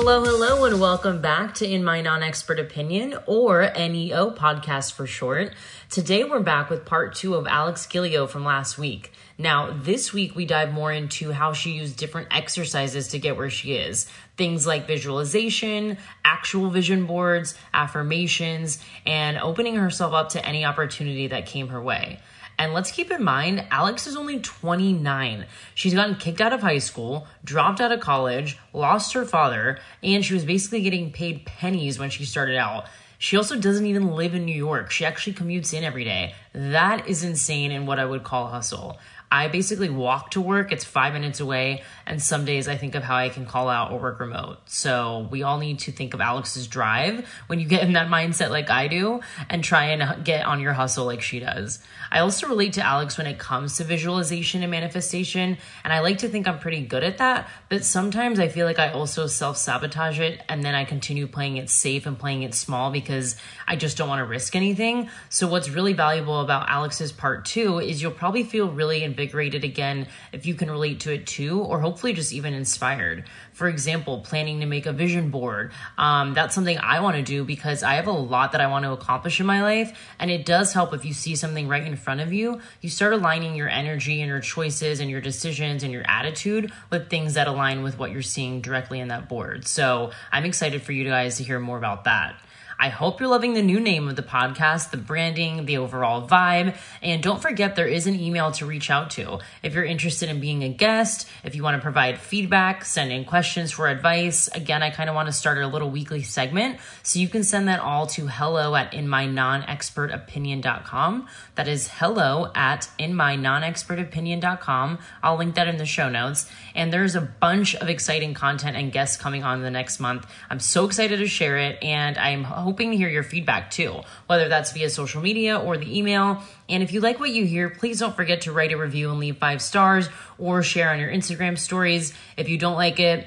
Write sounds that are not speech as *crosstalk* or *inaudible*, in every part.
hello, hello, and welcome back to In My Non Expert Opinion, or NEO podcast for short. Today we're back with part two of Alex Gilio from last week. Now, this week we dive more into how she used different exercises to get where she is. Things like visualization, actual vision boards, affirmations, and opening herself up to any opportunity that came her way. And let's keep in mind, Alex is only 29. She's gotten kicked out of high school, dropped out of college, lost her father, and she was basically getting paid pennies when she started out. She also doesn't even live in New York. She actually commutes in every day. That is insane in what I would call hustle. I basically walk to work. It's five minutes away. And some days I think of how I can call out or work remote. So we all need to think of Alex's drive when you get in that *laughs* mindset like I do and try and get on your hustle like she does. I also relate to Alex when it comes to visualization and manifestation. And I like to think I'm pretty good at that. But sometimes I feel like I also self sabotage it and then I continue playing it safe and playing it small because I just don't want to risk anything. So what's really valuable about Alex's part two is you'll probably feel really invigorated again if you can relate to it too, or hopefully just even inspired. For example, planning to make a vision board. Um, that's something I want to do because I have a lot that I want to accomplish in my life. And it does help if you see something right in front of you, you start aligning your energy and your choices and your decisions and your attitude with things that align with what you're seeing directly in that board. So I'm excited for you guys to hear more about that. I hope you're loving the new name of the podcast, the branding, the overall vibe. And don't forget, there is an email to reach out to. If you're interested in being a guest, if you want to provide feedback, send in questions for advice. Again, I kind of want to start a little weekly segment. So you can send that all to hello at inmynonexpertopinion.com. That is hello at inmynonexpertopinion.com. I'll link that in the show notes. And there's a bunch of exciting content and guests coming on the next month. I'm so excited to share it. And I'm hoping to hear your feedback too, whether that's via social media or the email. And if you like what you hear, please don't forget to write a review and leave five stars or share on your Instagram stories. If you don't like it,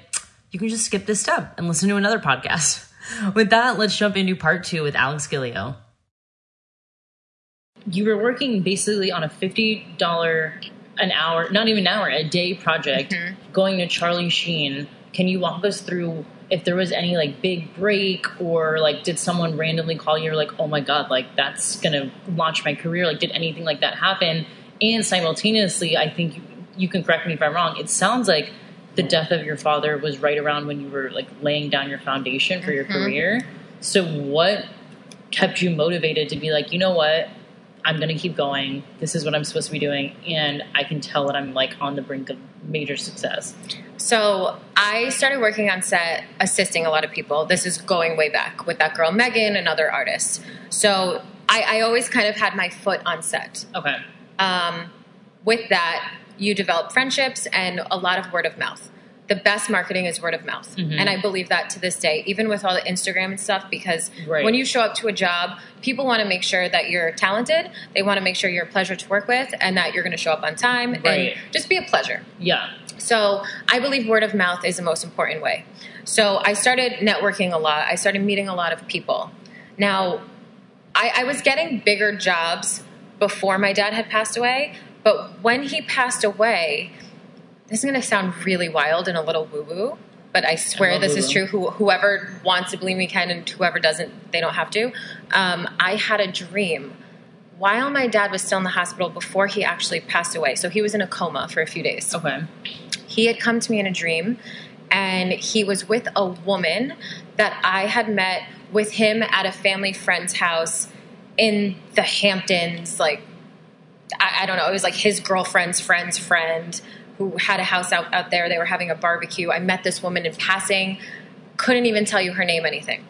you can just skip this step and listen to another podcast. *laughs* With that, let's jump into part two with Alex Gilio. You were working basically on a $50 an hour, not even an hour, a day project, mm-hmm. going to Charlie Sheen. Can you walk us through if there was any like big break or like did someone randomly call you like oh my god like that's gonna launch my career like did anything like that happen? And simultaneously i think you, you can correct me if i'm wrong it sounds like the death of your father was right around when you were like laying down your foundation for your mm-hmm. career. So what kept you motivated to be like you know what? I'm gonna keep going. This is what i'm supposed to be doing and i can tell that i'm like on the brink of major success so I started working on set, assisting a lot of people. This is going way back with that girl Megan and other artists. So I, I always kind of had my foot on set. Okay. Um, with that, you develop friendships and a lot of word of mouth. The best marketing is word of mouth. Mm-hmm. And I believe that to this day, even with all the Instagram and stuff, because right. when you show up to a job, people want to make sure that you're talented. They want to make sure you're a pleasure to work with and that you're going to show up on time right. and just be a pleasure. Yeah. So I believe word of mouth is the most important way. So I started networking a lot. I started meeting a lot of people. Now, I, I was getting bigger jobs before my dad had passed away, but when he passed away, this is going to sound really wild and a little woo woo, but I swear I this is true. Who, whoever wants to believe me can, and whoever doesn't, they don't have to. Um, I had a dream while my dad was still in the hospital before he actually passed away. So he was in a coma for a few days. Okay he had come to me in a dream and he was with a woman that I had met with him at a family friend's house in the Hamptons. Like, I, I, don't know, it was like his girlfriend's friend's friend who had a house out, out there. They were having a barbecue. I met this woman in passing, couldn't even tell you her name, anything.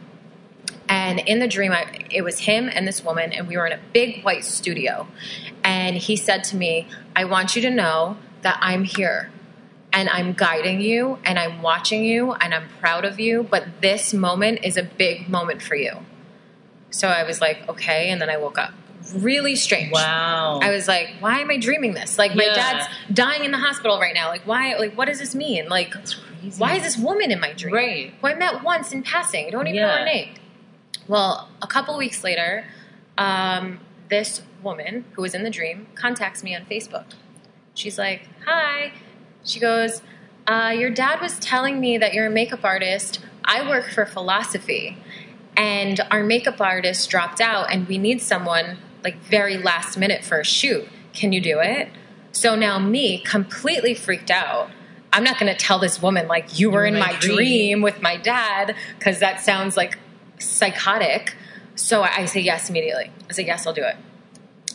And in the dream, I, it was him and this woman, and we were in a big white studio. And he said to me, I want you to know that I'm here and I'm guiding you and I'm watching you and I'm proud of you, but this moment is a big moment for you. So I was like, okay. And then I woke up. Really strange. Wow. I was like, why am I dreaming this? Like, my yeah. dad's dying in the hospital right now. Like, why? Like, what does this mean? Like, why is this woman in my dream? Right. Who I met once in passing. I don't even yeah. know her name. Well, a couple weeks later, um, this woman who was in the dream contacts me on Facebook. She's like, hi she goes, uh, Your dad was telling me that you're a makeup artist. I work for philosophy and our makeup artist dropped out and we need someone like very last minute for a shoot. Can you do it? So now me completely freaked out. I'm not going to tell this woman like you were in my, dream. dream with my dad because that sounds like psychotic. So I, I say yes immediately. I say yes, I'll do it.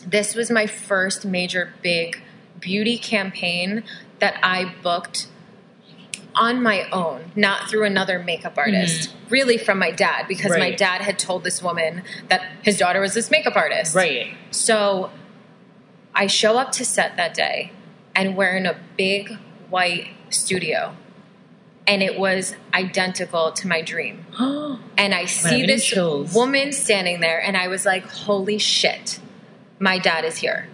This was my first major big beauty campaign that I booked on my own, not through another makeup artist, mm-hmm. really from my dad, because right. my dad had told this woman that his daughter was this makeup artist. Right. So I show up to set that day and we're in a big white studio. And it was identical to my dream. *gasps* and I see this chills. woman standing there, and I was like, holy shit, my dad is here.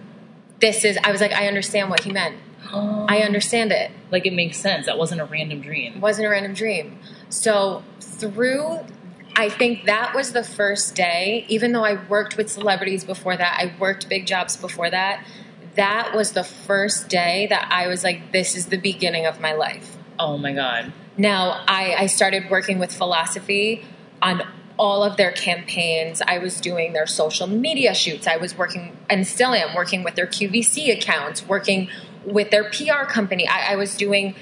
This is, I was like, I understand what he meant. I understand it. Like it makes sense. That wasn't a random dream. It wasn't a random dream. So through I think that was the first day, even though I worked with celebrities before that, I worked big jobs before that. That was the first day that I was like, this is the beginning of my life. Oh my God. Now, I, I started working with philosophy on all of their campaigns. I was doing their social media shoots. I was working, and still am, working with their QVC accounts, working with their PR company. I, I was doing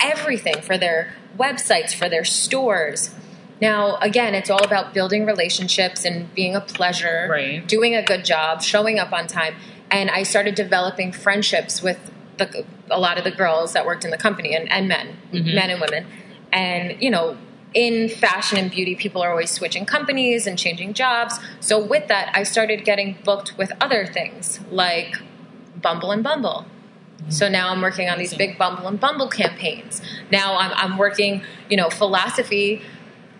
everything for their websites, for their stores. Now, again, it's all about building relationships and being a pleasure, right. doing a good job, showing up on time. And I started developing friendships with the, a lot of the girls that worked in the company and, and men, mm-hmm. men and women. And, you know, in fashion and beauty, people are always switching companies and changing jobs. So, with that, I started getting booked with other things like Bumble and Bumble. So now I'm working on these big Bumble and Bumble campaigns. Now I'm, I'm working, you know, philosophy.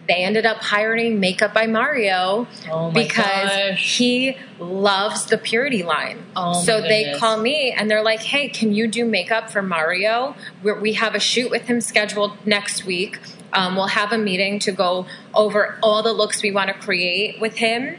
They ended up hiring Makeup by Mario oh because gosh. he loves the purity line. Oh so they call me and they're like, "Hey, can you do makeup for Mario? We're, we have a shoot with him scheduled next week. Um, we'll have a meeting to go over all the looks we want to create with him,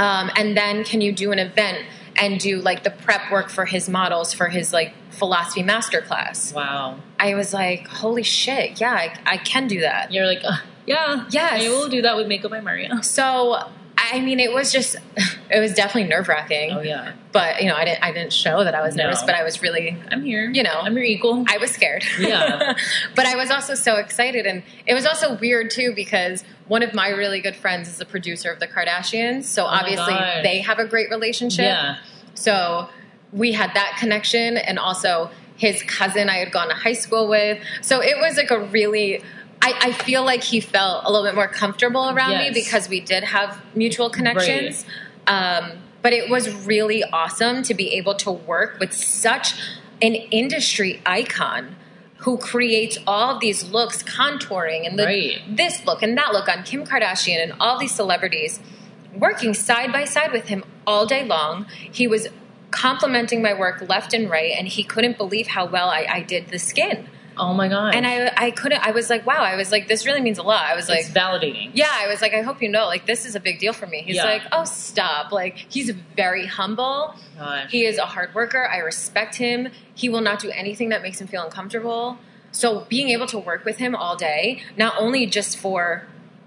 um, and then can you do an event?" And do like the prep work for his models for his like philosophy masterclass. Wow. I was like, holy shit, yeah, I, I can do that. You're like, uh, yeah, yes. I will do that with Makeup by Mario. *laughs* So, I mean, it was just, *laughs* it was definitely nerve wracking. Oh yeah. But you know, I didn't, I didn't show that I was nervous, No. but I was really, I'm here. You know. I'm your equal. I was scared. Yeah. *laughs* but I was also so excited, and it was also weird too because one of my really good friends is the producer of the Kardashians, so Oh obviously they have a great relationship. yeah. So we had that connection, and also his cousin I had gone to high school with. So it was like a really. I, I feel like he felt a little bit more comfortable around Yes. me because we did have mutual connections. Um, but it was really awesome to be able to work with such an industry icon who creates all these looks, contouring and the, Right. this look and that look on Kim Kardashian and all these celebrities working side by side with him all day long. He was complimenting my work left and right, and he couldn't believe how well I, I did the skin. Oh my god. And I, I couldn't. I was like, wow. I was like, this really means a lot. I was like, it's validating. yeah. I was like, I hope you know, like, this is a big deal for me. He's Yeah. like, oh, stop. Like, he's very humble. Gosh. He is a hard worker. I respect him. He will not do anything that makes him feel uncomfortable. So being able to work with him all day, not only just for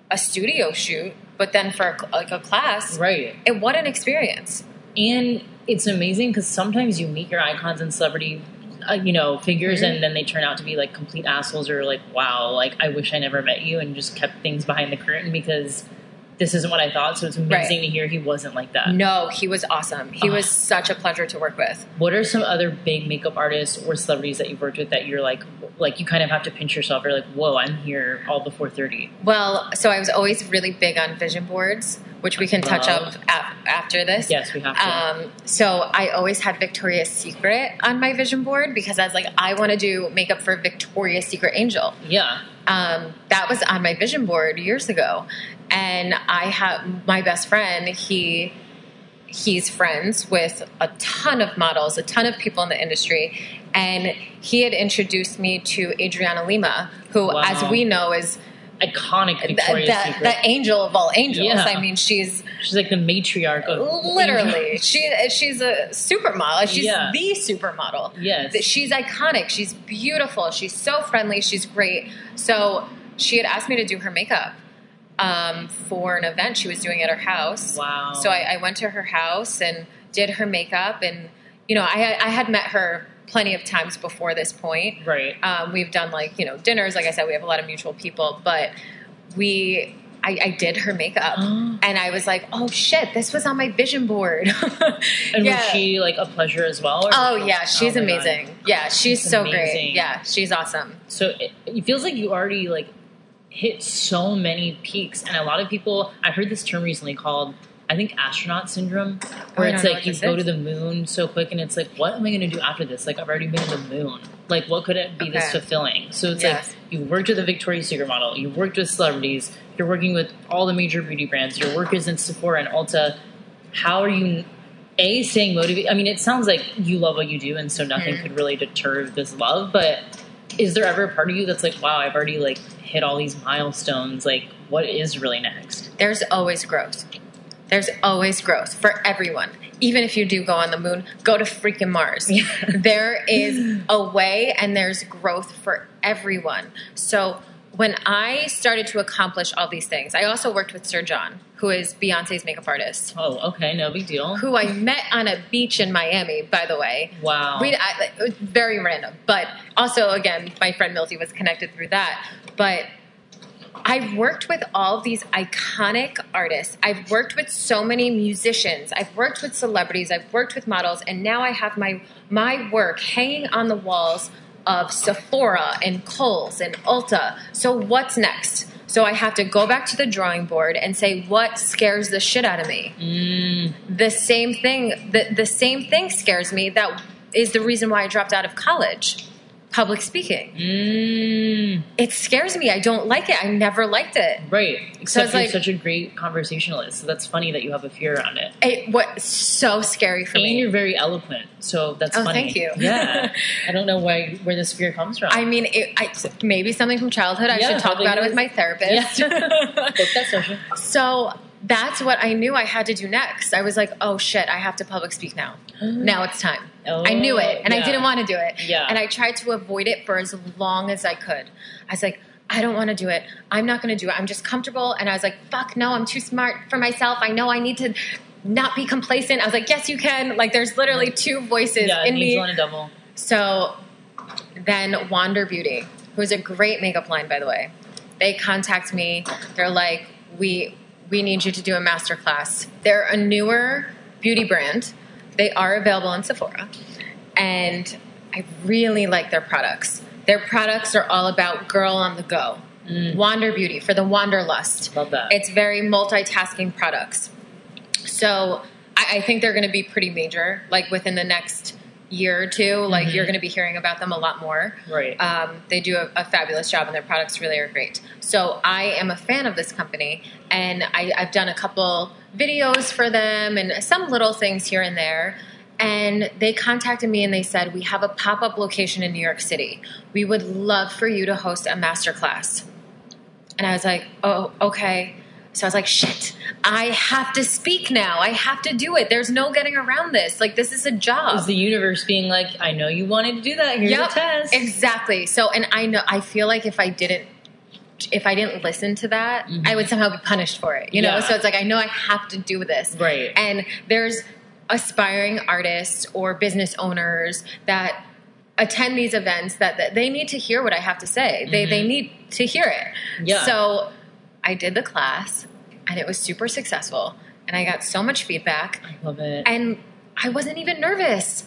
a studio shoot, but then for like a class, Right. and what an experience. And it's amazing because sometimes you meet your icons and celebrity, uh, you know, figures, Mhm. and then they turn out to be like complete assholes or like, wow, like I wish I never met you, and just kept things behind the curtain because this isn't what I thought. So it's amazing Right. to hear he wasn't like that. No, he was awesome. He was such a pleasure to work with. What are some other big makeup artists or celebrities that you've worked with that you're like, like you kind of have to pinch yourself? You're like, whoa, I'm here all before thirty. Well, so I was always really big on vision boards, which we can touch up af- after this. Yes, we have to. Um, so I always had Victoria's Secret on my vision board because I was like, I want to do makeup for Victoria's Secret Angel. yeah. Um, that was on my vision board years ago, and I have my best friend. He he's friends with a ton of models, a ton of people in the industry, and he had introduced me to Adriana Lima, who, Wow. as we know, is Iconic the, Victoria's the, Secret. the angel of all angels. Yeah. I mean, she's She's like the matriarch of literally *laughs* she she's a supermodel. She's Yeah. the supermodel. Yes. She's iconic. She's beautiful. She's so friendly. She's great. So she had asked me to do her makeup um, for an event she was doing at her house. Wow. So I, I went to her house and did her makeup, and you know, I, I had met her plenty of times before this point. Right. Um, we've done like you know dinners. Like I said, we have a lot of mutual people, but we. I, I did her makeup, *gasps* and I was like, "Oh shit, this was on my vision board." *laughs* And yeah. was she like a pleasure as well? or- Oh yeah, she's Oh my God. amazing. Yeah, she's That's so amazing. great. Yeah, she's awesome. So it, it feels like you already like hit so many peaks, and a lot of people. I heard this term recently called, I think, astronaut syndrome, where I it's like you go is. to the moon so quick, and it's like, what am I going to do after this? Like I've already been to the moon. Like what could it be this fulfilling? So it's Yes. like you worked with a Victoria's Secret model, you worked with celebrities, you're working with all the major beauty brands, your work is in Sephora and Ulta. How are you? A staying motivated. I mean, it sounds like you love what you do, and so nothing Mhm. could really deter this love. But is there ever a part of you that's like, wow, I've already like hit all these milestones. Like, what is really next? There's always growth. There's always growth for everyone. Even if you do go on the moon, go to freaking Mars. *laughs* there is a way and there's growth for everyone. So when I started to accomplish all these things, I also worked with Sir John, who is Beyonce's makeup artist, Oh, okay, no big deal. who I met on a beach in Miami, by the way. Wow. We, I, it was very random, but also again, my friend Milty was connected through that. But I've worked with all of these iconic artists. I've worked with so many musicians. I've worked with celebrities. I've worked with models, and now I have my my work hanging on the walls of Sephora and Kohl's and Ulta. So what's next? So I have to go back to the drawing board and say what scares the shit out of me Mm, the same thing the, the same thing scares me that is the reason why i dropped out of college public speaking mm, it scares me i don't like it i never liked it right. Except it's you're like- such a great conversationalist. So that's funny that you have a fear around it. it was so scary for me. And me you're very eloquent, so that's Oh, funny. thank you. Yeah, *laughs* I don't know why where this fear comes from. i mean it, I, maybe something from childhood i Yeah, should talk about it with my therapist yeah, book that session. so that's what i knew i had to do next i was like oh shit i have to public speak now now it's time Oh, I knew it, and I didn't want to do it. Yeah. And I tried to avoid it for as long as I could. I was like, I don't want to do it. I'm not going to do it. I'm just comfortable. And I was like, fuck no, I'm too smart for myself. I know I need to not be complacent. I was like, yes, you can. Like, there's literally two voices Yeah, in me. a double. So then Wander Beauty, who's a great makeup line, by the way, they contact me. They're like, we we need you to do a master class. They're a newer beauty brand. They are available in Sephora, and I really like their products. Their products are all about girl on the go. Mm. Wander Beauty for the wanderlust. Love that. It's very multitasking products. So I, I think they're going to be pretty major, like within the next year or two. Like you're going to be hearing about them a lot more. Right. Um, they do a, a fabulous job, and their products really are great. So I am a fan of this company, and I, I've done a couple videos for them and some little things here and there. And they contacted me and they said, We have a pop up location in New York City. We would love for you to host a master class. And I was like, Oh, okay. So I was like, shit, I have to speak now. I have to do it. There's no getting around this. Like, this is a job. Is the universe being like, I know you wanted to do that. Here's Yep, a test. Exactly. So, and I know, I feel like if I didn't, if I didn't listen to that, mm-hmm. I would somehow be punished for it. You know. Yeah. So it's like I know I have to do this. Right. And there's aspiring artists or business owners that attend these events that, that they need to hear what I have to say. They they mm-hmm. need to hear it. Yeah. So I did the class, and it was super successful, and I got so much feedback I love it. and I wasn't even nervous.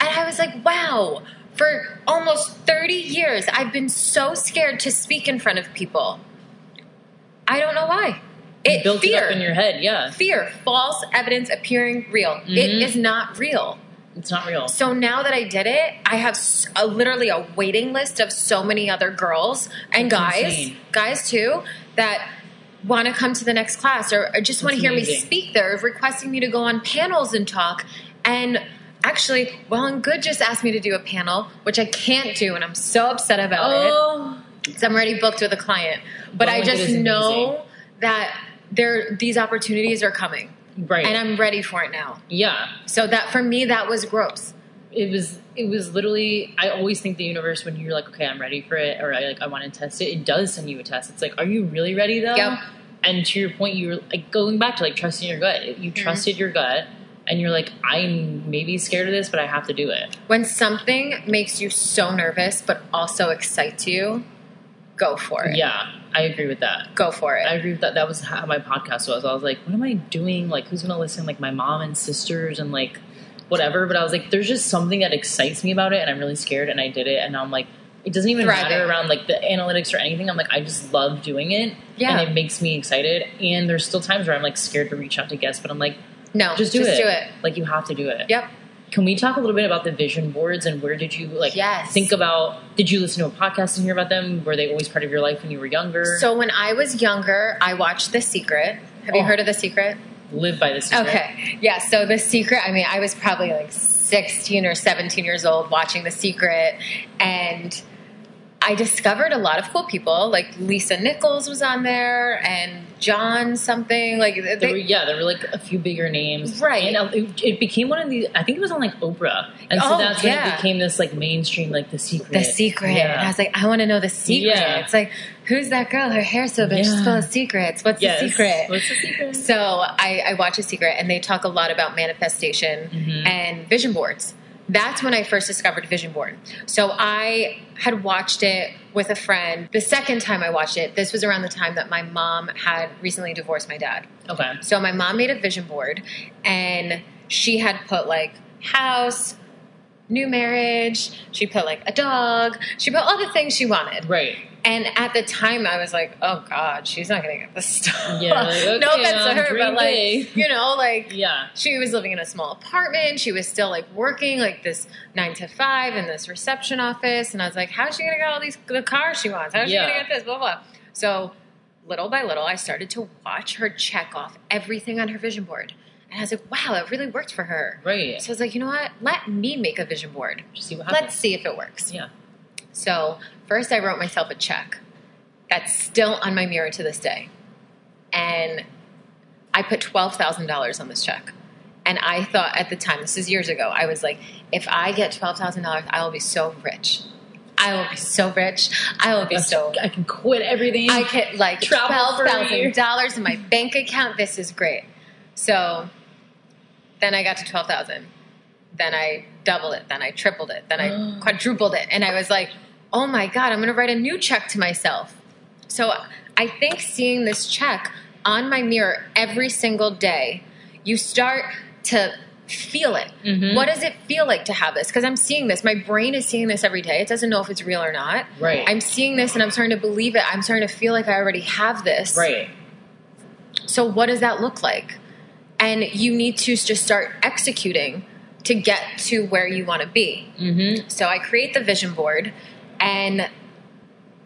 And I was like, wow, for almost 30 years, I've been so scared to speak in front of people. I don't know why. You It, built fear, it up in your head. Yeah. fear, false evidence appearing real. It Mhm. is not real. It's not real. So now that I did it, I have a, literally a waiting list of so many other girls and That's guys, insane. guys too, that want to come to the next class or, or just want to hear me speak. They're requesting me to go on panels and talk. And actually, Well and Good just asked me to do a panel, which I can't do, and I'm so upset about it oh. because I'm already booked with a client. But Well I just know amazing. that there these opportunities are coming, Right. and I'm ready for it now. yeah. So that for me, that was growth. It was it was literally I always think the universe when you're like okay I'm ready for it or I like I want to test it it does send you a test. It's like are you really ready though? Yep. and to your point you're like going back to like trusting your gut. Mm-hmm. you trusted your gut and you're like I'm maybe scared of this but I have to do it. When something makes you so nervous but also excites you, go for it. yeah I agree with that. Go for it. I agree with that. That was how my podcast was. I was like what am I doing? Like who's gonna listen? Like my mom and sisters and like whatever but I was like there's just something that excites me about it and I'm really scared and I did it and now I'm like it doesn't even Thriving. matter around like the analytics or anything I'm like I just love doing it Yeah. and it makes me excited and there's still times where I'm like scared to reach out to guests but I'm like no, just do it do it. like you have to do it Yep. can we talk a little bit about the vision boards and where did you like Yes. think about did you listen to a podcast and hear about them were they always part of your life when you were younger So when I was younger, I watched The Secret. Have you Oh. heard of The Secret? Live by this Okay. Yeah. So The Secret, I mean, I was probably like 16 or 17 years old watching The Secret. And I discovered a lot of cool people. Like Lisa Nichols was on there and John something. Like, There were, yeah, there were like a few bigger names, Right. And uh, it, it became one of the. I think it was on like Oprah, and so Oh, that's when yeah. it became this like mainstream, like the secret. the secret. And I was like, I want to know the secret. Yeah. It's like, who's that girl? Her hair's so big. She's full of secrets. What's Yes. the secret? What's the secret? So I, I watch a secret, and they talk a lot about manifestation Mhm. and vision boards. That's when I first discovered vision board. So I had watched it with a friend. The second time I watched it, this was around the time that my mom had recently divorced my dad. Okay. So my mom made a vision board, and she had put like house, new marriage. She put like a dog. She put all the things she wanted. Right. And at the time, I was like, "Oh God, she's not going to get this stuff." Yeah, like, *laughs* no offense to her, but like, big. you know, like Yeah. she was living in a small apartment. She was still like working like this nine to five in this reception office, and I was like, "How's she going to get all these the cars she wants? How's she going to get this?" Blah blah. So little by little, I started to watch her check off everything on her vision board, and I was like, "Wow, it really worked for her." Right. So I was like, "You know what? Let me make a vision board. Just see what happens. Let's see if it works." Yeah. So first, I wrote myself a check. That's still on my mirror to this day, and I put twelve thousand dollars on this check. And I thought at the time, this is years ago, I was like, if I get twelve thousand dollars, I will be so rich. I will be so rich. I will be so. I can quit everything. I get like twelve thousand dollars in my bank account. This is great. So then I got to twelve thousand. Then I doubled it. Then I tripled it. Then I Mm. quadrupled it. And I was like, oh my god, I'm going to write a new check to myself. So I think seeing this check on my mirror every single day, you start to feel it. Mhm. What does it feel like to have this? Because I'm seeing this. My brain is seeing this every day. It doesn't know if it's real or not. Right. I'm seeing this and I'm starting to believe it. I'm starting to feel like I already have this. right. So, what does that look like? And you need to just start executing to get to where you want to be. Mm-hmm. So, I create the vision board and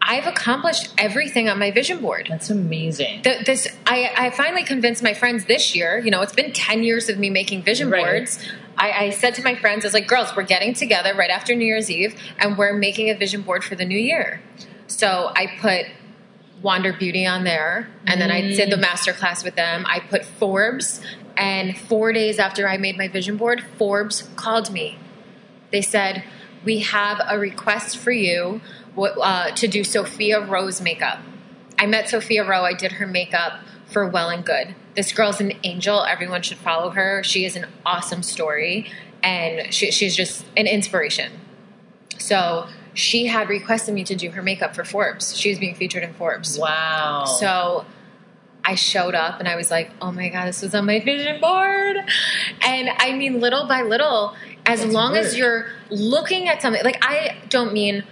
I've accomplished everything on my vision board. That's amazing. The, this I, I finally convinced my friends this year. You know, it's been ten years of me making vision Right. boards. I, I said to my friends, "I was like, girls, we're getting together right after New Year's Eve, and we're making a vision board for the new year." So I put Wander Beauty on there, and then I did the mm. master class with them. I put Forbes, and four days after I made my vision board, Forbes called me. They said, "We have a request for you uh, to do Sophia Rose makeup." I met Sophia Rowe. I did her makeup for Well and Good. This girl's an angel. Everyone should follow her. She is an awesome story, and she, she's just an inspiration. So she had requested me to do her makeup for Forbes. She was being featured in Forbes. Wow. So I showed up and I was like, oh my God, this was on my vision board. And I mean, little by little, as That's long as you're looking at something, like I don't mean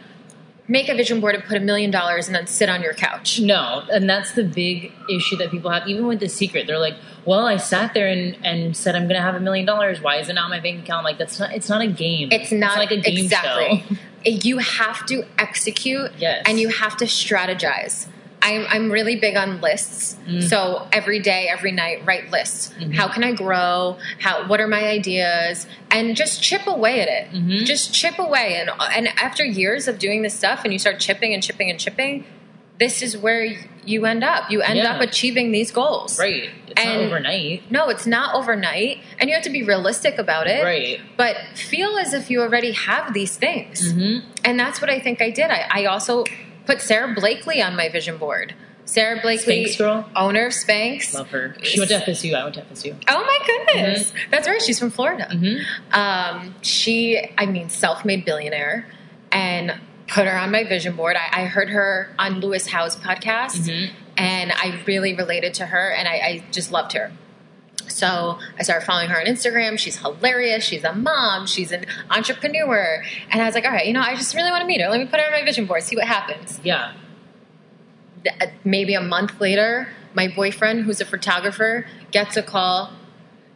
make a vision board and put a million dollars and then sit on your couch. No, and that's the big issue that people have. Even with the secret, they're like, "Well, I sat there and, and said I'm going to have a million dollars. Why is it not in my bank account?" like that's not. It's not a game. It's not like a game exactly. show. You have to execute Yes. and you have to strategize. I'm, I'm really big on lists. Mm. So every day, every night, write lists. Mm-hmm. How can I grow? How? What are my ideas? And just chip away at it. Mm-hmm. Just chip away. And and after years of doing this stuff, and you start chipping and chipping and chipping, this is where you end up. You end Yeah. up achieving these goals. Right. It's not And- overnight. No, it's not overnight, and you have to be realistic about it. Right. But feel as if you already have these things. Mm-hmm. And that's what I think I did. I, I also put Sara Blakely on my vision board. Sara Blakely, Spanx girl? owner of Spanx. Love her. She went to FSU. I went to FSU. Oh my goodness, that's right. She's from Florida. Mm-hmm. Um, she, I mean, self-made billionaire, and put her on my vision board. I, I heard her on Lewis Howes' podcast, Mhm. and I really related to her, and I, I just loved her. So I started following her on Instagram. She's hilarious. She's a mom. She's an entrepreneur. And I was like, all right, you know, I just really want to meet her. Let me put her on my vision board, see what happens. Yeah. Uh, Maybe a month later, my boyfriend, who's a photographer, gets a call.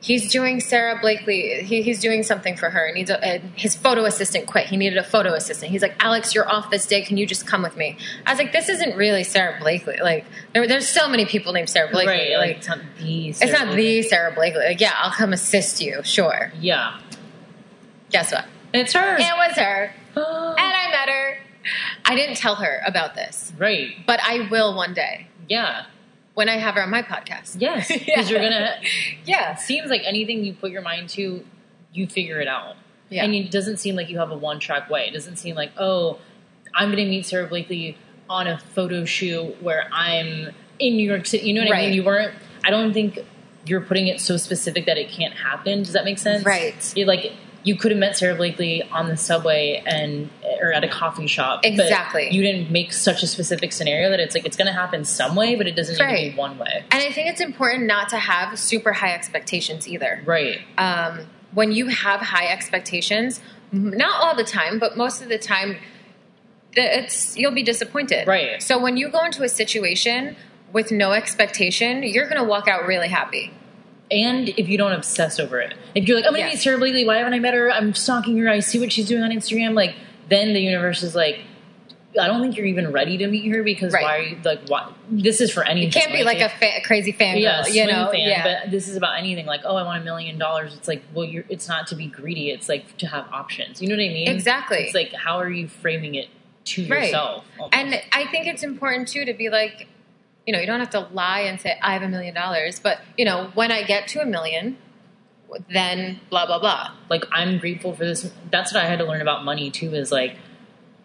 He's doing Sara Blakely. He, he's doing something for her. Needs a, a, his photo assistant quit. He needed a photo assistant. He's like, Alex, you're off this day. Can you just come with me? I was like, this isn't really Sara Blakely. Like, there, there's so many people named Sara Blakely. right. Like, Like, it's not the. it's not the Sara Blakely. Like, yeah, I'll come assist you. Sure. Yeah. Guess what? It's her. It was her, *gasps* and I met her. I didn't tell her about this, right. but I will one day Yeah. When I have her on my podcast. Yes. *laughs* Because Yeah. you're gonna. Yeah. It seems like anything you put your mind to, you figure it out. Yeah. And it doesn't seem like you have a one track way. It doesn't seem like, oh, I'm going to meet Sara Blakely on a photo shoot where I'm in New York City. You know what I mean? You weren't, I don't think you're putting it so specific that it can't happen. Does that make sense? Right. You're like, you could have met Sara Blakely on the subway and or at a coffee shop. but Exactly. you didn't make such a specific scenario that it's like it's going to happen some way, but it doesn't need to be one way. And I think it's important not to have super high expectations either. Right. Um, when you have high expectations, not all the time, but most of the time, it's you'll be disappointed. Right. So when you go into a situation with no expectation, you're going to walk out really happy. And if you don't obsess over it, if you're like, oh, I'm gonna Yes. meet Sara Blakely, why haven't I met her? I'm stalking her. I see what she's doing on Instagram. Like, then the universe is like, I don't think you're even ready to meet her because Right. why are you like, what? This is for anything. You can't be like a, fa- a crazy fangirl, yeah, you know? fan, yeah. but this is about anything. Like, oh, I want a million dollars. It's like, well, you're. It's not to be greedy. It's like to have options. You know what I mean? Exactly. It's like, how are you framing it to Right. yourself? almost? And I think it's important too to be like, you know, you don't have to lie and say I have a million dollars, but you know, when I get to a million, then blah blah blah. like I'm grateful for this. That's what I had to learn about money too. Is like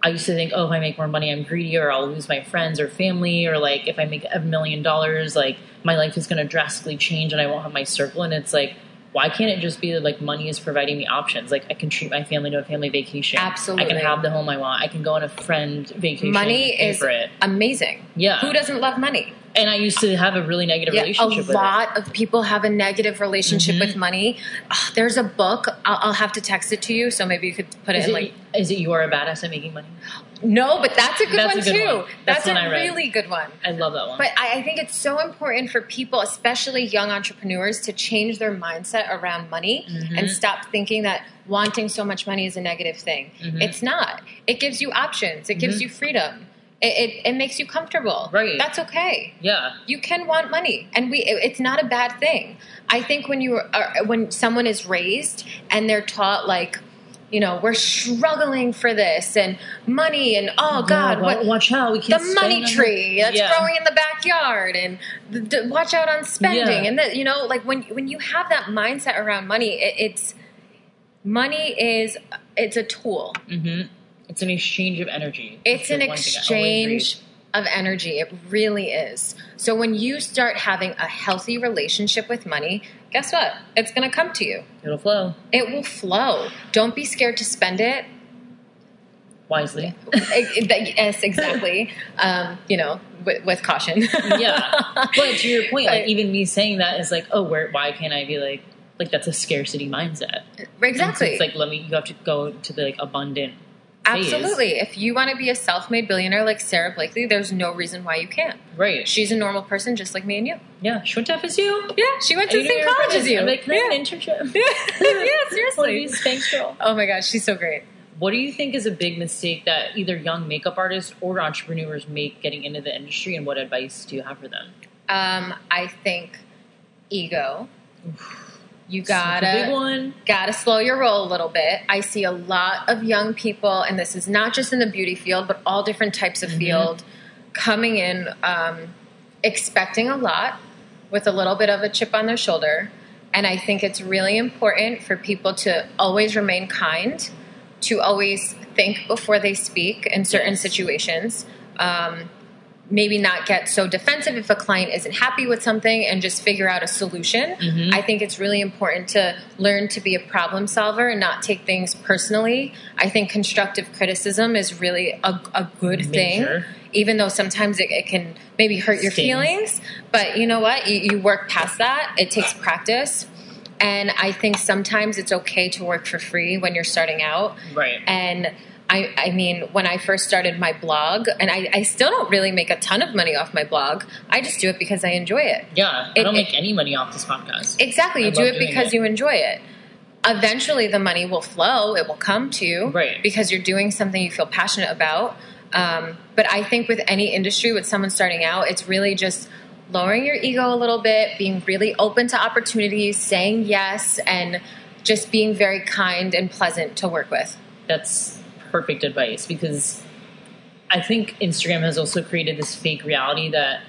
I used to think, oh, if I make more money, I'm greedy, or I'll lose my friends or family, or like if I make a million dollars, like my life is going to drastically change and I won't have my circle. And it's like, why can't it just be that like money is providing me options? Like I can treat my family to a family vacation. Absolutely. I can have the home I want. I can go on a friend vacation. Money is amazing. Yeah. Who doesn't love money? And I used to have a really negative Yeah, a relationship with it. A lot of people have a negative relationship Mhm. with money. Ugh, there's a book. I'll, I'll have to text it to you, so maybe you could put it Is in it, like. is it you are a badass at making money? No, but that's a good That's a one good too. one. That's That's, a really good one. I love that one. But I, I think it's so important for people, especially young entrepreneurs, to change their mindset around money Mhm. and stop thinking that wanting so much money is a negative thing. Mhm. It's not. It gives you options. It gives Mhm. you freedom. It, it, it makes you comfortable. Right. That's okay. yeah. You can want money, and we. it- It's not a bad thing. I think when you are when someone is raised and they're taught like. You know, we're struggling for this and money and oh God, Yeah, what, watch out! We the can't spend money on- tree that's Yeah. growing in the backyard and the, the- watch out on spending Yeah. and that you know like when when you have that mindset around money it, it's money is it's a tool Mm-hmm. It's an exchange of energy. it's an one thing I always exchange of energy it really is so when you start having a healthy relationship with money guess what it's going to come to you. It'll flow it will flow don't be scared to spend it wisely. *laughs* Yes exactly um, you know with, with caution yeah, *laughs* but to your point, like even me saying that is like, oh, where? Why can't I be like, like that's a scarcity mindset. exactly It's like let me. You have to go to the like abundant. Absolutely. If you want to be a self-made billionaire like Sara Blakely, there's no reason why you can't. Right. She's a normal person just like me and you. Yeah. She went to FSU. Yeah, she went to the same college as you. I'm like, can I yeah. an internship? *laughs* yeah, seriously. Spanx girl? Oh my gosh, she's so great. What do you think is a big mistake that either young makeup artists or entrepreneurs make getting into the industry, and what advice do you have for them? Um, I think ego. You Such a big gotta gotta slow your roll a little bit. I see a lot of young people, and this is not just in the beauty field, but all different types of Mhm. field, coming in um, expecting a lot with a little bit of a chip on their shoulder. And I think it's really important for people to always remain kind, to always think before they speak in certain Yes. situations. Um, maybe not get so defensive if a client isn't happy with something and just figure out a solution. Mm-hmm. I think it's really important to learn to be a problem solver and not take things personally. I think constructive criticism is really a, a good thing, even though sometimes it, it can maybe hurt your feelings. But you know what? You, you work past that, it takes practice. And I think sometimes it's okay to work for free when you're starting out. Right. And I, I mean, when I first started my blog, and I, I still don't really make a ton of money off my blog, I just do it because I enjoy it. yeah, I It- don't it- make any money off this podcast. Exactly. I You do it because it. you enjoy it. Eventually, the money will flow, it will come to you. Right. Because you're doing something you feel passionate about. Um, but I think with any industry, with someone starting out, it's really just lowering your ego a little bit, being really open to opportunities, saying yes, and just being very kind and pleasant to work with. That's perfect advice because I think Instagram has also created this fake reality that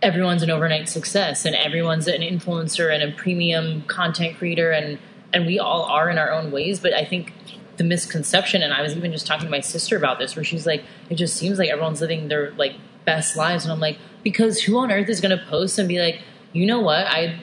everyone's an overnight success and everyone's an influencer and a premium content creator and and we all are in our own ways. But I think the misconception and I was even just talking to my sister about this where she's like it just seems like everyone's living their like best lives. And I'm like because who on earth is going to post and be like you know what? I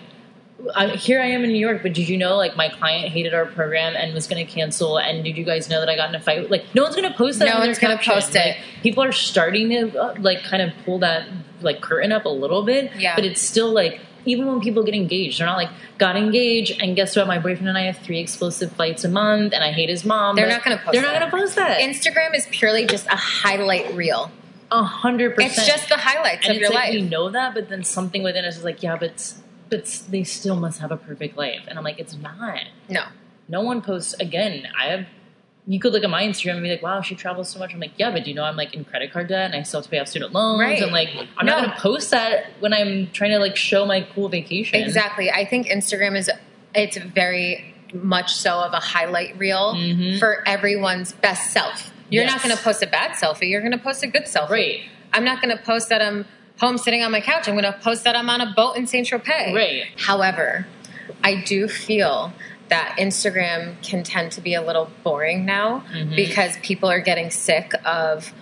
I, here I am in New York, but did you know like my client hated our program and was going to cancel? And did you guys know that I got in a fight? Like no one's going to post that. No one's gonna post it. Like, people are starting to uh, like kind of pull that like curtain up a little bit. Yeah. But it's still like even when people get engaged, they're not like got engaged and guess what? My boyfriend and I have three explosive fights a month, and I hate his mom. They're not gonna post They're that. not going to post that. Instagram is purely just a highlight reel. A hundred percent. It's just the highlights and of your like life. we know that, but then something within us is like, yeah, but but they still must have a perfect life, and I'm like, it's not. No. No one posts again. I have. You could look at my Instagram and be like, "Wow, she travels so much." I'm like, "Yeah, but do you know I'm like in credit card debt and I still have to pay off student loans?" Right. And like, I'm No. not going to post that when I'm trying to like show my cool vacation. Exactly. I think Instagram is it's very much so of a highlight reel Mhm. for everyone's best self. You're not going to post a bad selfie. You're going to post a good selfie. Right. I'm not going to post that I'm home sitting on my couch. I'm going to post that I'm on a boat in Saint Tropez. Right. However, I do feel that Instagram can tend to be a little boring now Mhm. because people are getting sick of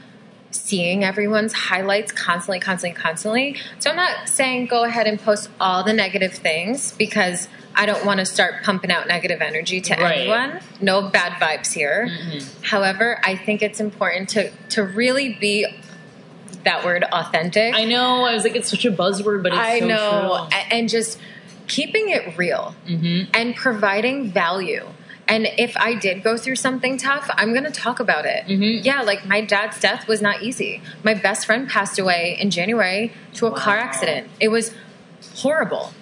seeing everyone's highlights constantly, constantly, constantly. So I'm not saying go ahead and post all the negative things because I don't want to start pumping out negative energy to Right. anyone. No bad vibes here. Mhm. However, I think it's important to to really be that word authentic. I know. I was like, it's such a buzzword, but it's I so know, true. and just keeping it real Mhm. and providing value. And if I did go through something tough, I'm going to talk about it. Mhm. Yeah, like my dad's death was not easy. My best friend passed away in January to a car accident. It was horrible.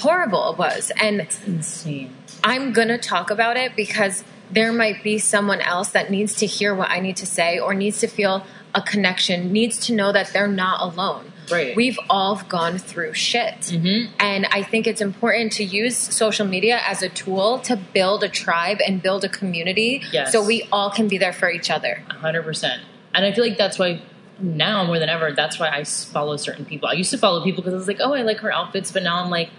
Horrible it was. And Insane. I'm going to talk about it because there might be someone else that needs to hear what I need to say or needs to feel a connection, needs to know that they're not alone. Right. We've all gone through shit. Mhm. And I think it's important to use social media as a tool to build a tribe and build a community Yes. so we all can be there for each other. hundred percent. And I feel like that's why now more than ever, that's why I follow certain people. I used to follow people because I was like, oh, I like her outfits, but now I'm like,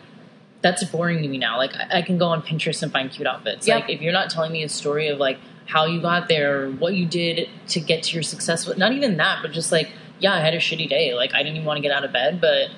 that's boring to me now. Like I, I can go on Pinterest and find cute outfits. Yep. Like if you're not telling me a story of like how you got there, what you did to get to your success, not even that, but just like, yeah, I had a shitty day. Like I didn't even want to get out of bed, but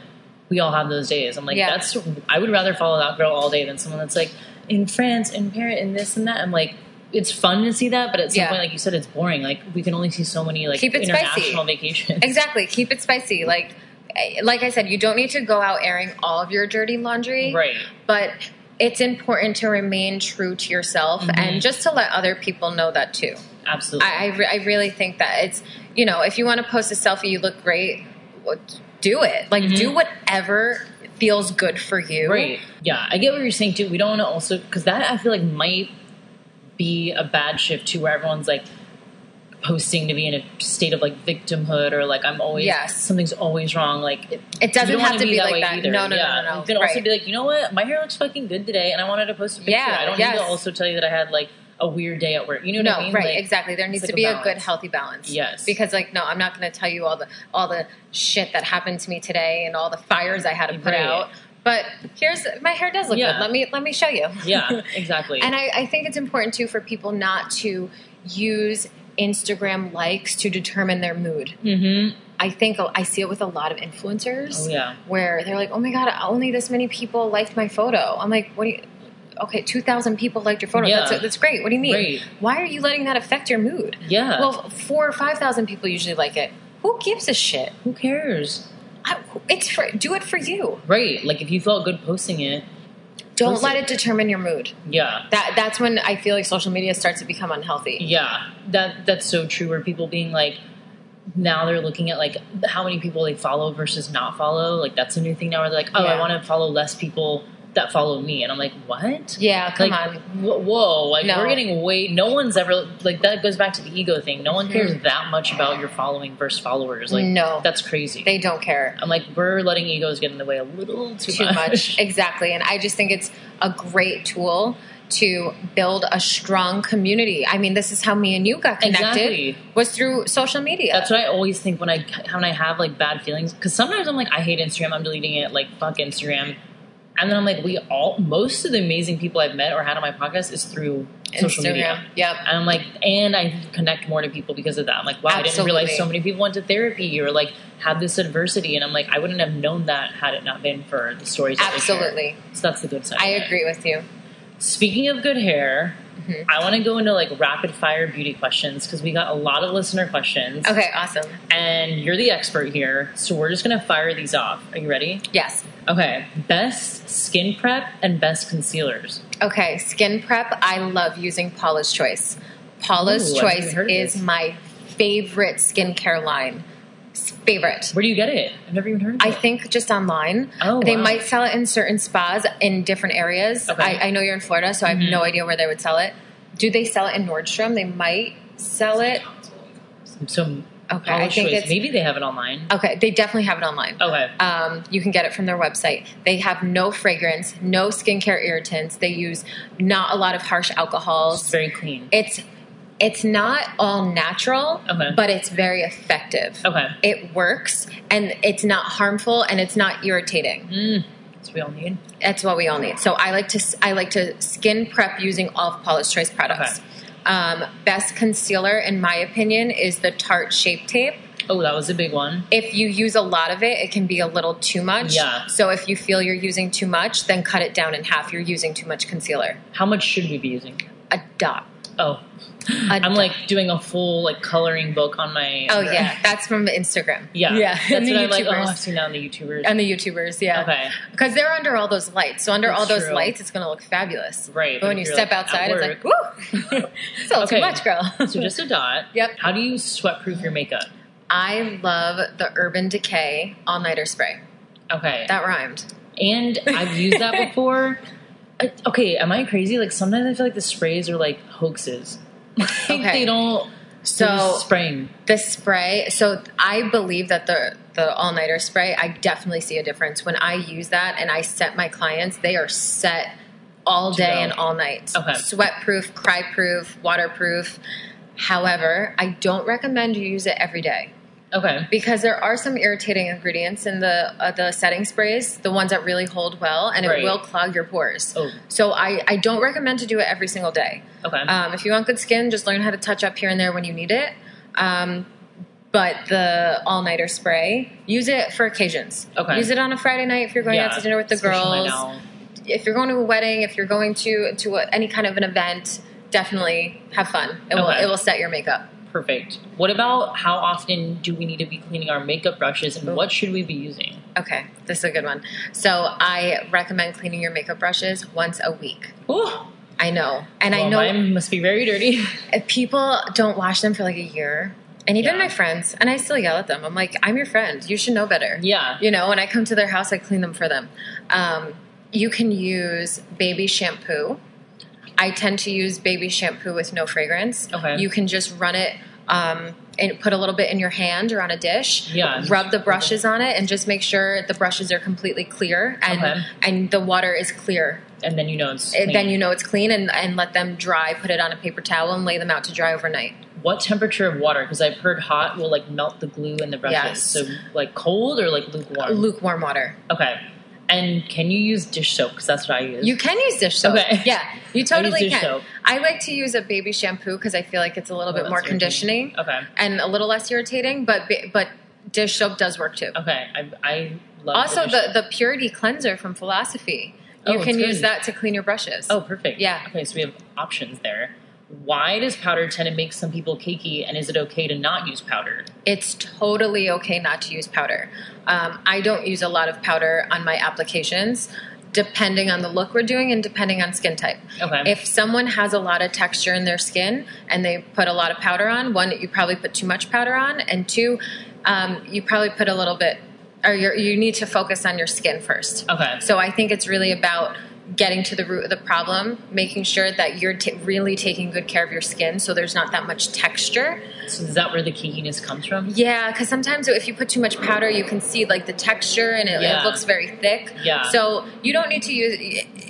we all have those days. I'm like, Yeah. that's I would rather follow that girl all day than someone that's like in France and Paris, and this and that. I'm like, it's fun to see that, but at some Yeah. point, like you said, it's boring. Like we can only see so many like Keep it spicy. international vacations. *laughs* Exactly. Keep it spicy. Like eh, like I said, you don't need to go out airing all of your dirty laundry. Right. But it's important to remain true to yourself Mhm. and just to let other people know that too. Absolutely. I, I, re- I really think that it's, you know, if you want to post a selfie, you look great, do it. Like, Mhm. do whatever feels good for you. Right. Yeah, I get what you're saying too. We don't want to also because that I feel like might be a bad shift too, where everyone's like posting to be in a state of like victimhood or like I'm always Yes. something's always wrong. Like it, It doesn't have to be like way that. No, no, yeah. no, no, no. You can also be like, you know what, my hair looks fucking good today, and I wanted to post a picture. Yeah, I don't yes. need to also tell you that I had like a weird day at work. You know No, what I mean? right, Like, exactly. There needs like to be a, balance. good, healthy balance. Yes. Because, like, no, I'm not going to tell you all the all the shit that happened to me today and all the fires I had to put Right. out. But here's my hair does look Yeah. good. Let me let me show you. Yeah, *laughs* exactly. And I, I think it's important too for people not to use Instagram likes to determine their mood. mm-hmm. I think I see it with a lot of influencers Oh yeah. where they're like, "Oh my god, only this many people liked my photo." I'm like, "What do you?" Okay, two thousand people liked your photo. Yeah. That's that's great. What do you mean? Great. Why are you letting that affect your mood? Yeah. Well, four or five thousand people usually like it. Who gives a shit? who cares? I, it's for do it for you. Right. Like if you felt good posting it, Don't let it. determine your mood. yeah. That that's when I feel like social media starts to become unhealthy. Yeah, that that's so true. Where people being like, now they're looking at like how many people they follow versus not follow. Like that's a new thing now. Where they're like, oh, I want to follow less people that follow me, and I'm like, what? Yeah, come like, on. wh- whoa! Like No. we're getting way. No one's ever like that. Goes back to the ego thing. No one cares mm-hmm. that much about your following versus followers. Like. No. that's crazy. They don't care. I'm like, we're letting egos get in the way a little too, too much. *laughs* exactly. And I just think it's a great tool to build a strong community. I mean, this is how me and you got connected Exactly. was through social media. That's what I always think when I when I have like bad feelings because sometimes I'm like I hate Instagram I'm deleting it like fuck Instagram and then I'm like we all most of the amazing people I've met or had on my podcast is through social media Yep. and I'm like and I connect more to people because of that I'm like wow I didn't realize so many people went to therapy or like had this adversity and I'm like I wouldn't have known that had it not been for the stories that they share. Absolutely. so that's the good side I agree with you. Speaking of good hair, Mm-hmm. I want to go into like rapid fire beauty questions because we got a lot of listener questions, Okay, awesome. and you're the expert here, so we're just gonna fire these off. Are you ready? Yes. Okay. Best skin prep and best concealers. Okay, skin prep. I love using Paula's Choice. Paula's Ooh, Choice is this. my favorite skincare line. Favorite. Where do you get it? I've never even heard. Of it. I it. think just online. Oh, they wow. might sell it in certain spas in different areas. Okay. I, I know you're in Florida, so I have no mm-hmm. idea where they would sell it. Do they sell it in Nordstrom? They might sell it. so. Okay, I think Choice. it's maybe they have it online. okay. They definitely have it online. Okay. Um, you can get it from their website. They have no fragrance, no skincare irritants. They use not a lot of harsh It's alcohols. very clean. It's it's not all natural, Okay. but it's very effective. Okay. It works, and it's not harmful, and it's not irritating. Mm, that's what we all need. That's what we all need. So I like to I like to skin prep using all of Paula's Choice products. Um, best concealer, in my opinion, is the Tarte Shape Tape. Oh, that was a big one. If you use a lot of it, it can be a little too much. Yeah. So if you feel you're using too much, then cut it down in half. You're using too much concealer. How much should we be using? A dot. Oh, I'm like doing a full like coloring book on my. Oh yeah, that's from Instagram. Yeah, yeah. That's what I'm like. Oh. I've seen that on the YouTubers. and the YouTubers, yeah. Okay. Because they're under all those lights. So under That's all those true. lights, it's going to look fabulous. Right, But when you step like, outside, it's like, woo! it's a little Okay. too much, girl. *laughs* so just a dot. Yep. How do you sweat proof your makeup? I love the Urban Decay All Nighter Spray. Okay. That rhymed. and I've used that *laughs* before. I- Okay, am I crazy? Like sometimes I feel like the sprays are like hoaxes. *laughs* Like Okay. they don't. So- spraying. The spray, so I believe that the the all nighter spray, I definitely see a difference when I use that and I set my clients. They are set all day and all night. Okay. Sweat proof, cry proof, waterproof. However, I don't recommend you use it every day Okay. because there are some irritating ingredients in the uh, the setting sprays, the ones that really hold well, and it will clog your pores. Oh. So I, I don't recommend to do it every single day. Okay. Um, if you want good skin, just learn how to touch up here and there when you need it. Um, but the all nighter spray, use it for occasions. Okay. Use it on a Friday night if you're going out to dinner with the girls. now. If you're going to a wedding, if you're going to to a, any kind of an event, definitely have fun. It will it will set your makeup. Perfect. What about how often do we need to be cleaning our makeup brushes and what should we be using? Okay, this is a good one. So I recommend cleaning your makeup brushes once a week. Ooh. I know, and I know mine must be very dirty. if *laughs* people don't wash them for like a year, and even Yeah. my friends, and I still yell at them. I'm like, I'm your friend. You should know better. yeah. You know, when I come to their house, I clean them for them. Um, you can use baby shampoo. I tend to use baby shampoo with no fragrance. Okay. You can just run it um, and put a little bit in your hand or on a dish. Yeah. Rub the brushes on it and just make sure the brushes are completely clear and Okay. and the water is clear. And then you know it's. Clean. Then you know it's clean and, and let them dry. Put it on a paper towel and lay them out to dry overnight. What temperature of water? Because I've heard hot will like melt the glue in the brushes. Yes. So like cold or like lukewarm. Lukewarm water. okay. And can you use dish soap? Because that's what I use. You can use dish soap. Okay. *laughs* Yeah, you totally can. soap. I like to use a baby shampoo because I feel like it's a little Oh, bit more conditioning Okay. and a little less irritating. But but dish soap does work too. Okay. I, I love Also, dish the the purity cleanser from Philosophy. Oh, You can use that to clean your brushes. Oh, perfect. Yeah. Okay, so we have options there. Why does powder tend to make some people cakey, and is it okay to not use powder? it's totally okay not to use powder. Um, I don't use a lot of powder on my applications, depending on the look we're doing and depending on skin type. Okay. If someone has a lot of texture in their skin and they put a lot of powder on, one, you probably put too much powder on, and two, um, you probably put a little bit, or you need to focus on your skin first. Okay. So I think it's really about getting to the root of the problem, making sure that you're t- really taking good care of your skin so there's not that much texture. So is that where the cakiness comes from? Yeah, because sometimes if you put too much powder, you can see like the texture and it, Yeah. it looks very thick. Yeah. So you don't need to use,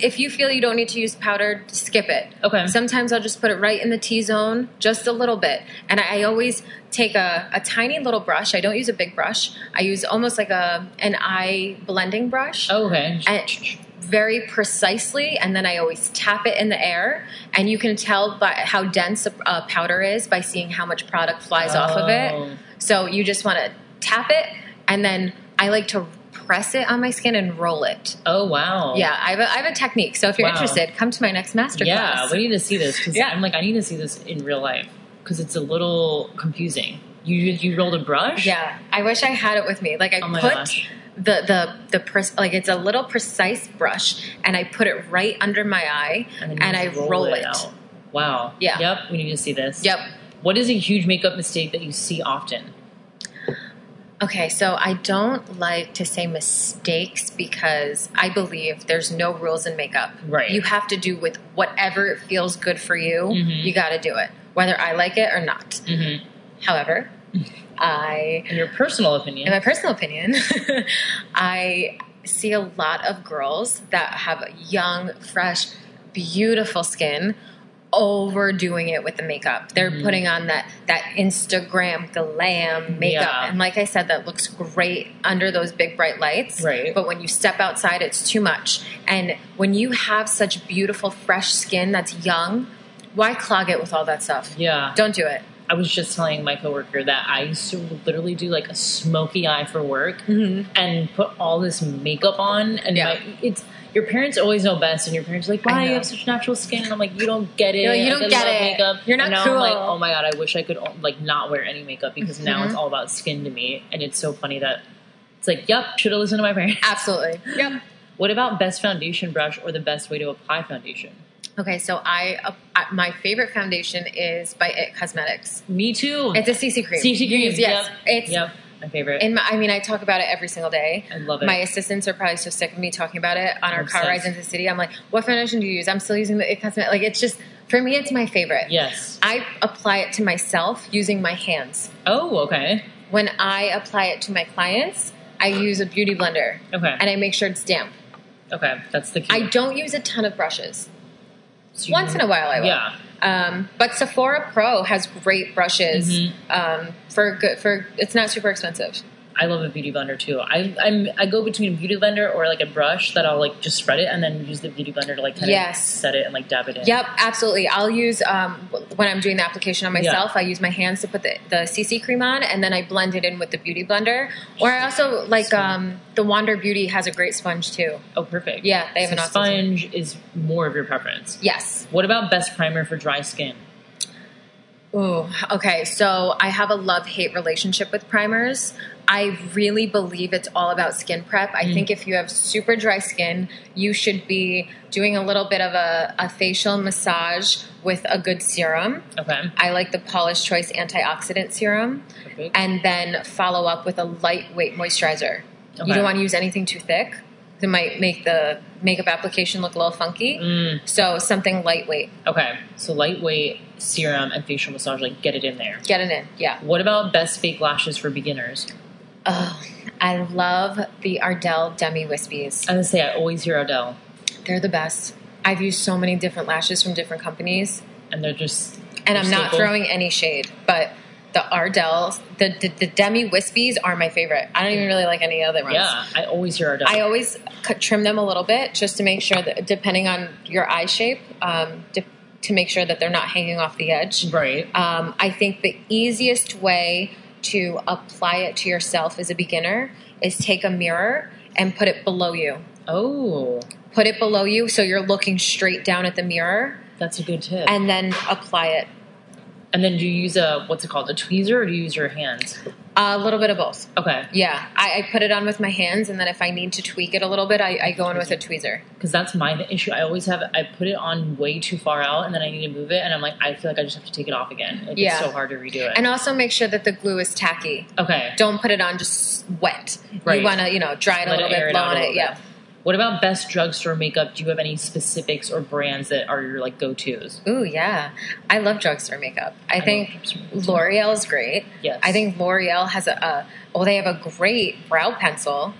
if you feel you don't need to use powder, skip it. Okay. Sometimes I'll just put it right in the T zone, just a little bit. And I, I always take a, a tiny little brush. I don't use a big brush. I use almost like a an eye blending brush. Oh, okay. And very precisely, and then I always tap it in the air, and you can tell by how dense a, a powder is by seeing how much product flies off of Oh. it. So you just want to tap it, and then I like to press it on my skin and roll it. oh, wow. Yeah, I have a, I have a technique. So if you're Wow. interested, come to my next masterclass. Yeah, we need to see this because Yeah. I'm like, I need to see this in real life because it's a little confusing. You you rolled a brush? Yeah, I wish I had it with me. Like I Oh put gosh. The the the like it's a little precise brush, and I put it right under my eye, And, and, I just roll, it. out. Wow. Yeah. Yep. We need to see this. Yep. What is a huge makeup mistake that you see often? Okay, so I don't like to say mistakes because I believe there's no rules in makeup. Right. You have to do with whatever feels good for you. Mhm. You got to do it, whether I like it or not. Mm-hmm. However, *laughs* I In your personal opinion. in my personal opinion, *laughs* I see a lot of girls that have young, fresh, beautiful skin overdoing it with the makeup. They're Mhm. putting on that that Instagram glam makeup. Yeah. And like I said that looks great under those big bright lights. Right. But when you step outside it's too much. And when you have such beautiful fresh skin that's young, why clog it with all that stuff? yeah. Don't do it. I was just telling my coworker that I used to literally do like a smoky eye for work Mm-hmm. and put all this makeup on, and Yeah. my, it's your parents always know best, and your parents are like, "Why you have such natural skin?" And I'm like, "You don't get it. You're "You don't get it. Makeup. You're not and now I'm like, cool." oh my god, I wish I could like not wear any makeup because now Mhm. it's all about skin to me, and it's so funny that it's like, "Yep, should have listened to my parents." Absolutely. *laughs* Yep. What about best foundation brush or the best way to apply foundation? Okay, so I uh, I- my favorite foundation is by It Cosmetics. Me too. It's a CC cream. CC cream. yes, Yep. it's. yep, my favorite. And my, I mean, I talk about it every single day. I love it. My assistants are probably so sick of me talking about it on our I'm car obsessed. rides into the city. I'm like, "What foundation do you use?" I'm still using the It Cosmetics. Like, it's just for me, it's my favorite. yes. I apply it to myself using my hands. Oh, okay. When I apply it to my clients, I use a beauty blender Okay. and I make sure it's damp. Okay. That's the key. I don't use a ton of brushes. Once in a while, I will. Yeah. Um, but Sephora Pro has great brushes Mhm. um, for good for. It's not super expensive. I love a beauty blender too. I I'm, I go between a beauty blender or like a brush that I'll like just spread it and then use the beauty blender to like kind of Yes. set it and like dab it in. Yep, absolutely. I'll use um, when I'm doing the application on myself. I use my hands to put the, the CC cream on, and then I blend it in with the beauty blender. Or I also like um, the Wander Beauty has a great sponge too. Oh, perfect. Yeah, they have so an awesome sponge is more of your preference. Yes. What about best primer for dry skin? Ooh, okay. So I have a love hate relationship with primers. I really believe it's all about skin prep. I mm. think if you have super dry skin, you should be doing a little bit of a, a facial massage with a good serum. Okay. I like the Paula's Choice antioxidant serum, Perfect. and then follow up with a lightweight moisturizer. Okay. You don't want to use anything too thick. It might make the makeup application look a little funky. Mm, So something lightweight. okay. So lightweight serum and facial massage, like get it in there. Get it in. Yeah. What about best fake lashes for beginners? Oh, I love the Ardell Demi Wispies. I would say I always hear Ardell. They're the best. I've used so many different lashes from different companies, and they're just and I'm not throwing any shade, but the Ardells, the, the the demi wispies are my favorite. I don't even really like any other ones. Yeah, I always hear Ardell. I always cut, trim them a little bit just to make sure that, depending on your eye shape, um, de- to make sure that they're not hanging off the edge. right. Um, I think the easiest way to apply it to yourself as a beginner is take a mirror and put it below you. oh, Put it below you so you're looking straight down at the mirror that's a good tip. and then apply it. And then do you use a what's it called, a tweezer, or do you use your hands? A little bit of both. Okay, Yeah, I, I put it on with my hands, and then if I need to tweak it a little bit, I, I go in with a tweezer. because that's my issue. I always have I put it on way too far out, and then I need to move it, and I'm like, I feel like I just have to take it off again. Like, Yeah. It's so hard to redo it. And also make sure that the glue is tacky. okay, Don't put it on just wet. Right. You want to, you know, dry it a little it bit, blow on it. bit. Yeah. What about best drugstore makeup? Do you have any specifics or brands that are your like go tos? Ooh, yeah. I love drugstore makeup. I, love think. L'Oreal is great. Yes. I think L'Oreal has a, a well, they have a great brow pencil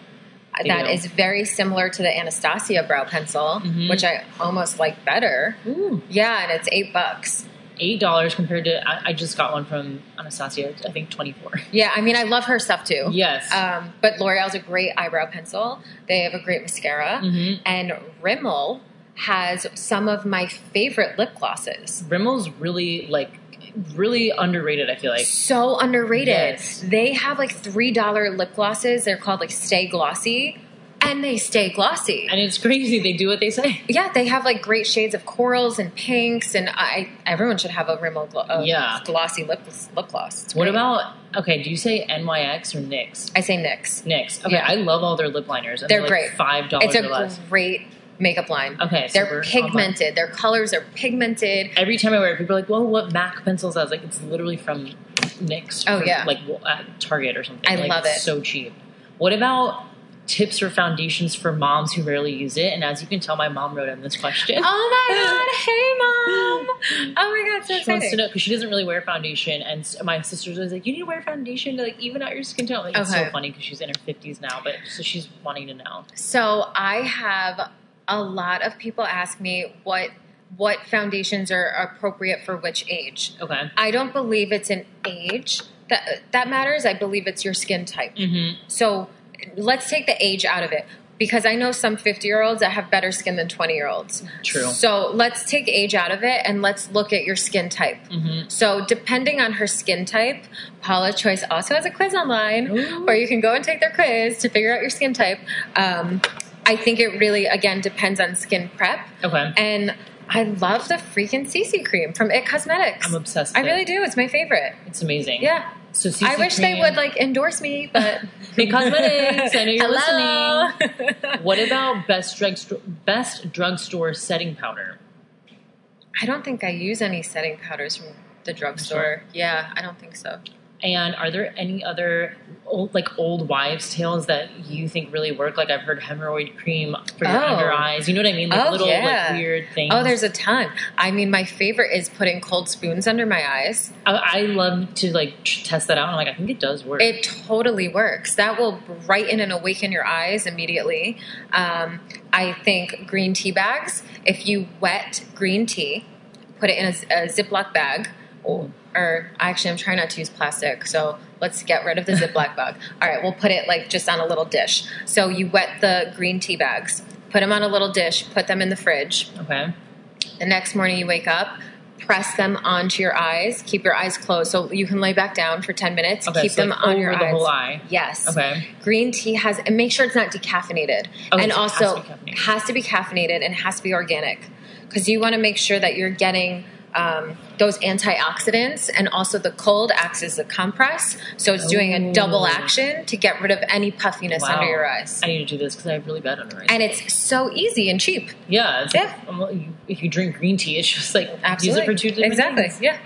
They that is very similar to the Anastasia brow pencil, Mhm. which I almost like better. Ooh, Yeah, and it's eight bucks. Eight dollars compared to I, I just got one from Anastasia. I think twenty four. *laughs* Yeah, I mean, I love her stuff too. Yes. Um, but L'Oreal's a great eyebrow pencil. They have a great mascara. Mhm. And Rimmel has some of my favorite lip glosses. Rimmel's really like really underrated. I feel like. So underrated. Yes. They have like $3 lip glosses. They're called like Stay Glossy. And they stay glossy. And it's crazy. They do what they say. *laughs* yeah, they have like great shades of corals and pinks, and I everyone should have a Rimmel glo- uh, Yeah. glossy lip lip gloss. It's What great. about okay? Do you say NYX or NYX? I say NYX. NYX. Okay, Yeah. I love all their lip liners. And They're like great. Five dollars It's a less. great makeup line. Okay, so they're pigmented. Their colors are pigmented. Every time I wear it, people are like, "Well, what MAC pencils?" I was like, "It's literally from NYX." Oh, from, yeah. like at Target or something. I Like, love it's it. So cheap. What about tips or foundations for moms who rarely use it? And as you can tell, my mom wrote in this question. Oh my god! *laughs* Hey, mom! Oh my god, so She wants to know because she doesn't really wear foundation, and my sister's always like, "You need to wear foundation to like even out your skin tone." Like, It's so funny because she's in her fifties now, but so she's wanting to know. So I have a lot of people ask me what what foundations are appropriate for which age. Okay. I don't believe it's an age that that matters. I believe it's your skin type. Mm-hmm. So let's take the age out of it because I know some 50 year olds that have better skin than 20 year olds. True. So let's take age out of it and let's look at your skin type. Mm-hmm. So depending on her skin type, Paula Choice also has a quiz online Ooh. where you can go and take their quiz to figure out your skin type. Um, I think it really, again, depends on skin prep. Okay. And I love the freaking CC cream from It Cosmetics. I'm obsessed. With it. I really it. do. It's my favorite. It's amazing. Yeah. So CC I wish they would like endorse me, but *laughs* It Cosmetics. I know you're Hello. listening. *laughs* What about best drugstore best drugstore setting powder? I don't think I use any setting powders from the drugstore. Yeah, I don't think so. And are there any other old, like old wives' tales that you think really work? Like I've heard hemorrhoid cream for your Oh. under eyes. You know what I mean? Like Oh, little yeah. like weird things. Oh, there's a ton. I mean, my favorite is putting cold spoons under my eyes. I, I love to like test that out. I'm like, I think it does work. It totally works. That will brighten and awaken your eyes immediately. Um, I think green tea bags, if you wet green tea, put it in a, a Ziploc bag, or, or actually, I'm trying not to use plastic, so let's get rid of the Ziploc bag. *laughs* All right, we'll put it like just on a little dish. So you wet the green tea bags, put them on a little dish, put them in the fridge. okay. The next morning you wake up, press them onto your eyes. Keep your eyes closed so you can lay back down for 10 minutes. Okay, Keep so them like on your the eyes. whole eye. Yes. Okay. Green tea has, and make sure it's not decaffeinated. Oh, okay, and so has also to has to be caffeinated and has to be organic because you want to make sure that you're getting um, those antioxidants and also the cold acts as a compress. So it's doing a double action to get rid of any puffiness Wow. under your eyes. I need to do this because I have really bad under eyes. And it's so easy and cheap. yeah. Yeah. Like, if you drink green tea, it's just like Absolutely. use it for two different Exactly. things. Yeah.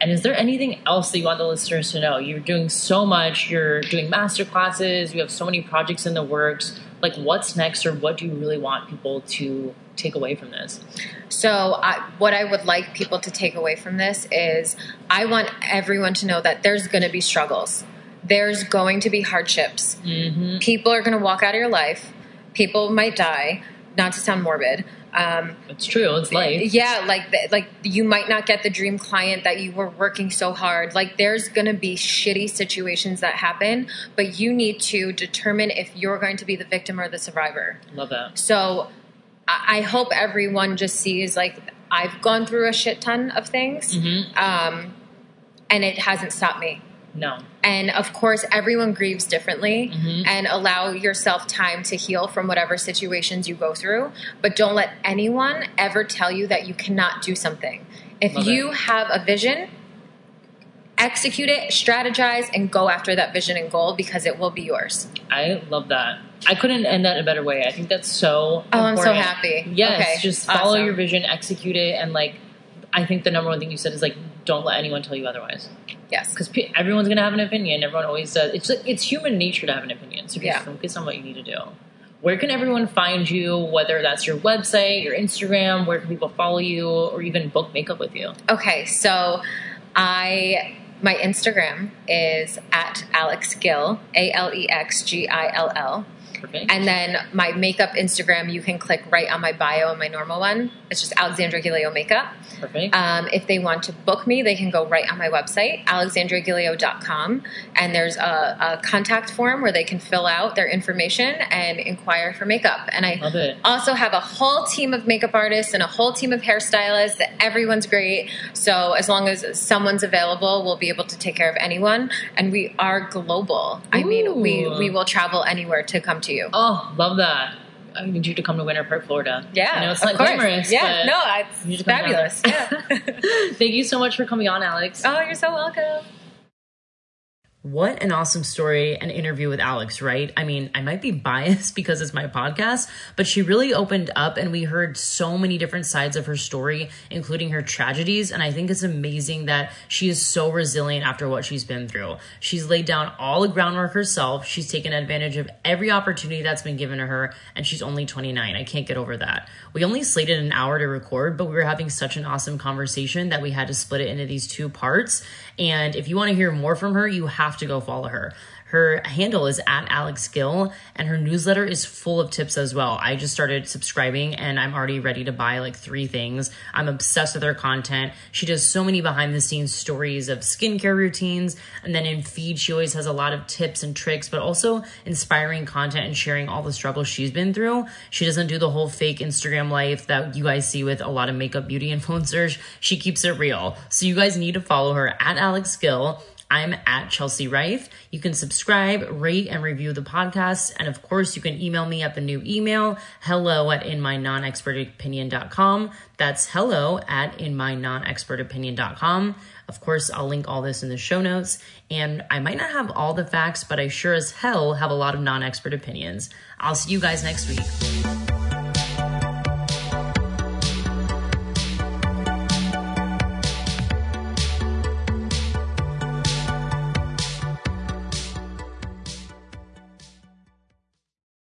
And is there anything else that you want the listeners to know? You're doing so much. You're doing master classes. You have so many projects in the works. Like, what's next, or what do you really want people to take away from this? So, I, what I would like people to take away from this is I want everyone to know that there's going to be struggles. There's going to be hardships. Mm-hmm. People are going to walk out of your life. People might die. not to sound morbid. Um, It's true. It's life. yeah, like like you might not get the dream client that you were working so hard. Like there's going to be shitty situations that happen, but you need to determine if you're going to be the victim or the survivor. Love that. So I hope everyone just sees like I've gone through a shit ton of things, Mm-hmm. um, and it hasn't stopped me. No. And of course, everyone grieves differently, Mm-hmm. and allow yourself time to heal from whatever situations you go through. But don't let anyone ever tell you that you cannot do something. If Love you it. have a vision, execute it, strategize, and go after that vision and goal because it will be yours. I love that. I couldn't end that in a better way. I think that's so. Oh, I'm so happy. Yes, Okay, just follow awesome. your vision, execute it, and like, I think the number one thing you said is like, don't let anyone tell you otherwise. Yes. Because pe- everyone's gonna have an opinion. Everyone always does. It's it's human nature to have an opinion. So just Yeah. focus on what you need to do. Where can everyone find you? Whether that's your website, your Instagram, where can people follow you, or even book makeup with you? Okay, so I my Instagram is at Alex Gill, A L E X G I L L. Perfect. And then my makeup Instagram, you can click right on my bio and my normal one. It's just Alexandra Gilio Makeup. Perfect. Um, if they want to book me, they can go right on my website, alexandragilio.com. And there's a, a contact form where they can fill out their information and inquire for makeup. And I also have a whole team of makeup artists and a whole team of hairstylists. Everyone's great. So as long as someone's available, we'll be able to take care of anyone. And we are global. I mean, we, we will travel anywhere to come to you. Oh, love that. I need you to come to Winter Park, Florida. Yeah, I know it's not course. glamorous. Yeah, no, it's to come down. fabulous. Yeah. *laughs* Thank you so much for coming on, Alex. oh, you're so welcome. What an awesome story and interview with Alex, right? I mean, I might be biased *laughs* because it's my podcast, but she really opened up and we heard so many different sides of her story, including her tragedies. And I think it's amazing that she is so resilient after what she's been through. She's laid down all the groundwork herself. She's taken advantage of every opportunity that's been given to her, and she's only 29. I can't get over that. We only slated an hour to record, but we were having such an awesome conversation that we had to split it into these two parts. And if you want to hear more from her, you have to go follow her. Her handle is at Alex Gill, and her newsletter is full of tips as well. I just started subscribing and I'm already ready to buy like three things. I'm obsessed with her content. She does so many behind the scenes stories of skincare routines. And then in feed, she always has a lot of tips and tricks, but also inspiring content and sharing all the struggles she's been through. She doesn't do the whole fake Instagram life that you guys see with a lot of makeup beauty *laughs* influencers. She keeps it real. So you guys need to follow her at Alex Gill. I'm at Chelsea Rife. You can subscribe, rate, and review the podcast. And of course, you can email me at the new email, hello at inmynonexpertopinion.com. That's hello at inmynonexpertopinion.com. Of course, I'll link all this in the show notes. And I might not have all the facts, but I sure as hell have a lot of non expert opinions. I'll see you guys next week.